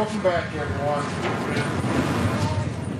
Welcome back, everyone.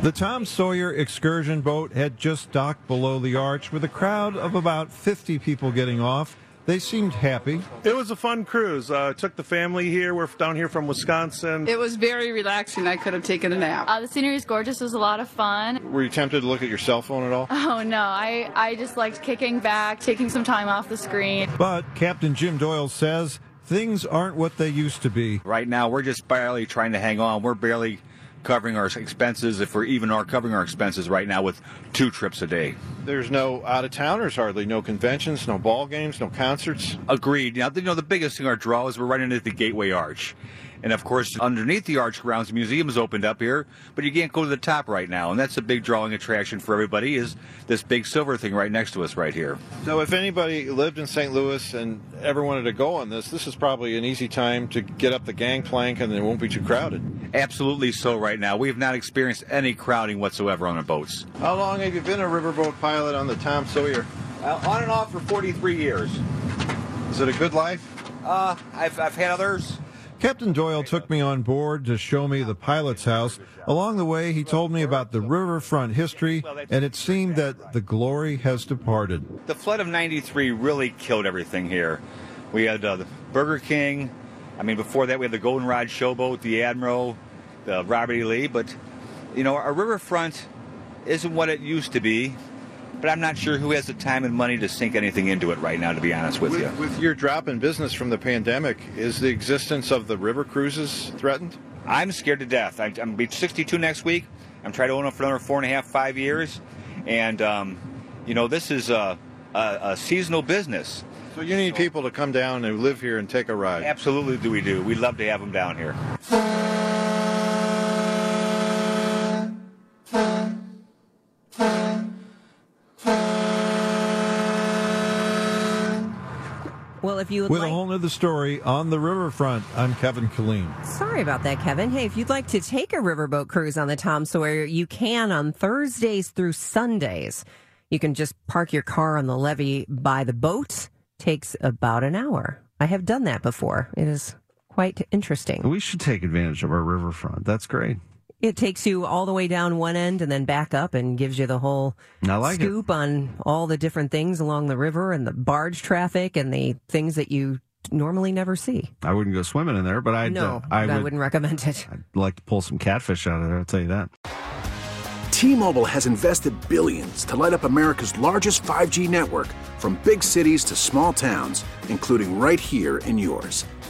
The Tom Sawyer excursion boat had just docked below the arch with a crowd of about 50 people getting off. They seemed happy. It was a fun cruise. Uh, took the family here. We're down here from Wisconsin. It was very relaxing. I could have taken a nap. Uh, the scenery is gorgeous. It was a lot of fun. Were you tempted to look at your cell phone at all? Oh no, I I just liked kicking back, taking some time off the screen. But Captain Jim Doyle says things aren't what they used to be. Right now, we're just barely trying to hang on. We're barely covering our expenses, if we're even are covering our expenses right now with two trips a day. There's no out of towners hardly, no conventions, no ball games, no concerts. Agreed. Now, you know, the biggest thing our draw is we're right into the Gateway Arch. And of course, underneath the arch grounds, the museum is opened up here, but you can't go to the top right now. And that's a big drawing attraction for everybody is this big silver thing right next to us right here. So if anybody lived in St. Louis and ever wanted to go on this, this is probably an easy time to get up the gangplank and it won't be too crowded. Absolutely so right now. We have not experienced any crowding whatsoever on the boats. How long have you been a riverboat pilot on the Tom Sawyer? Uh, on and off for 43 years. Is it a good life? Uh, I've, I've had others. Captain Doyle took me on board to show me the pilot's house. Along the way, he told me about the riverfront history, and it seemed that the glory has departed. The flood of 93 really killed everything here. We had uh, the Burger King. I mean, before that, we had the Goldenrod Showboat, the Admiral, the Robert E. Lee. But, you know, our riverfront isn't what it used to be. But I'm not sure who has the time and money to sink anything into it right now, to be honest with, with you. With your drop in business from the pandemic, is the existence of the river cruises threatened? I'm scared to death. I'm, I'm going to be 62 next week. I'm trying to own it for another four and a half, five years. And, um, you know, this is a, a, a seasonal business. So you need people to come down and live here and take a ride. Absolutely, do we do. We'd love to have them down here. Well, if you would With like... a whole other story on the riverfront, I'm Kevin Killeen. Sorry about that, Kevin. Hey, if you'd like to take a riverboat cruise on the Tom Sawyer, you can on Thursdays through Sundays. You can just park your car on the levee by the boat. Takes about an hour. I have done that before. It is quite interesting. We should take advantage of our riverfront. That's great. It takes you all the way down one end and then back up and gives you the whole like scoop it. on all the different things along the river and the barge traffic and the things that you normally never see. I wouldn't go swimming in there, but I'd, no, uh, I, I would, wouldn't recommend it. I'd like to pull some catfish out of there. I'll tell you that. T-Mobile has invested billions to light up America's largest 5G network from big cities to small towns, including right here in yours.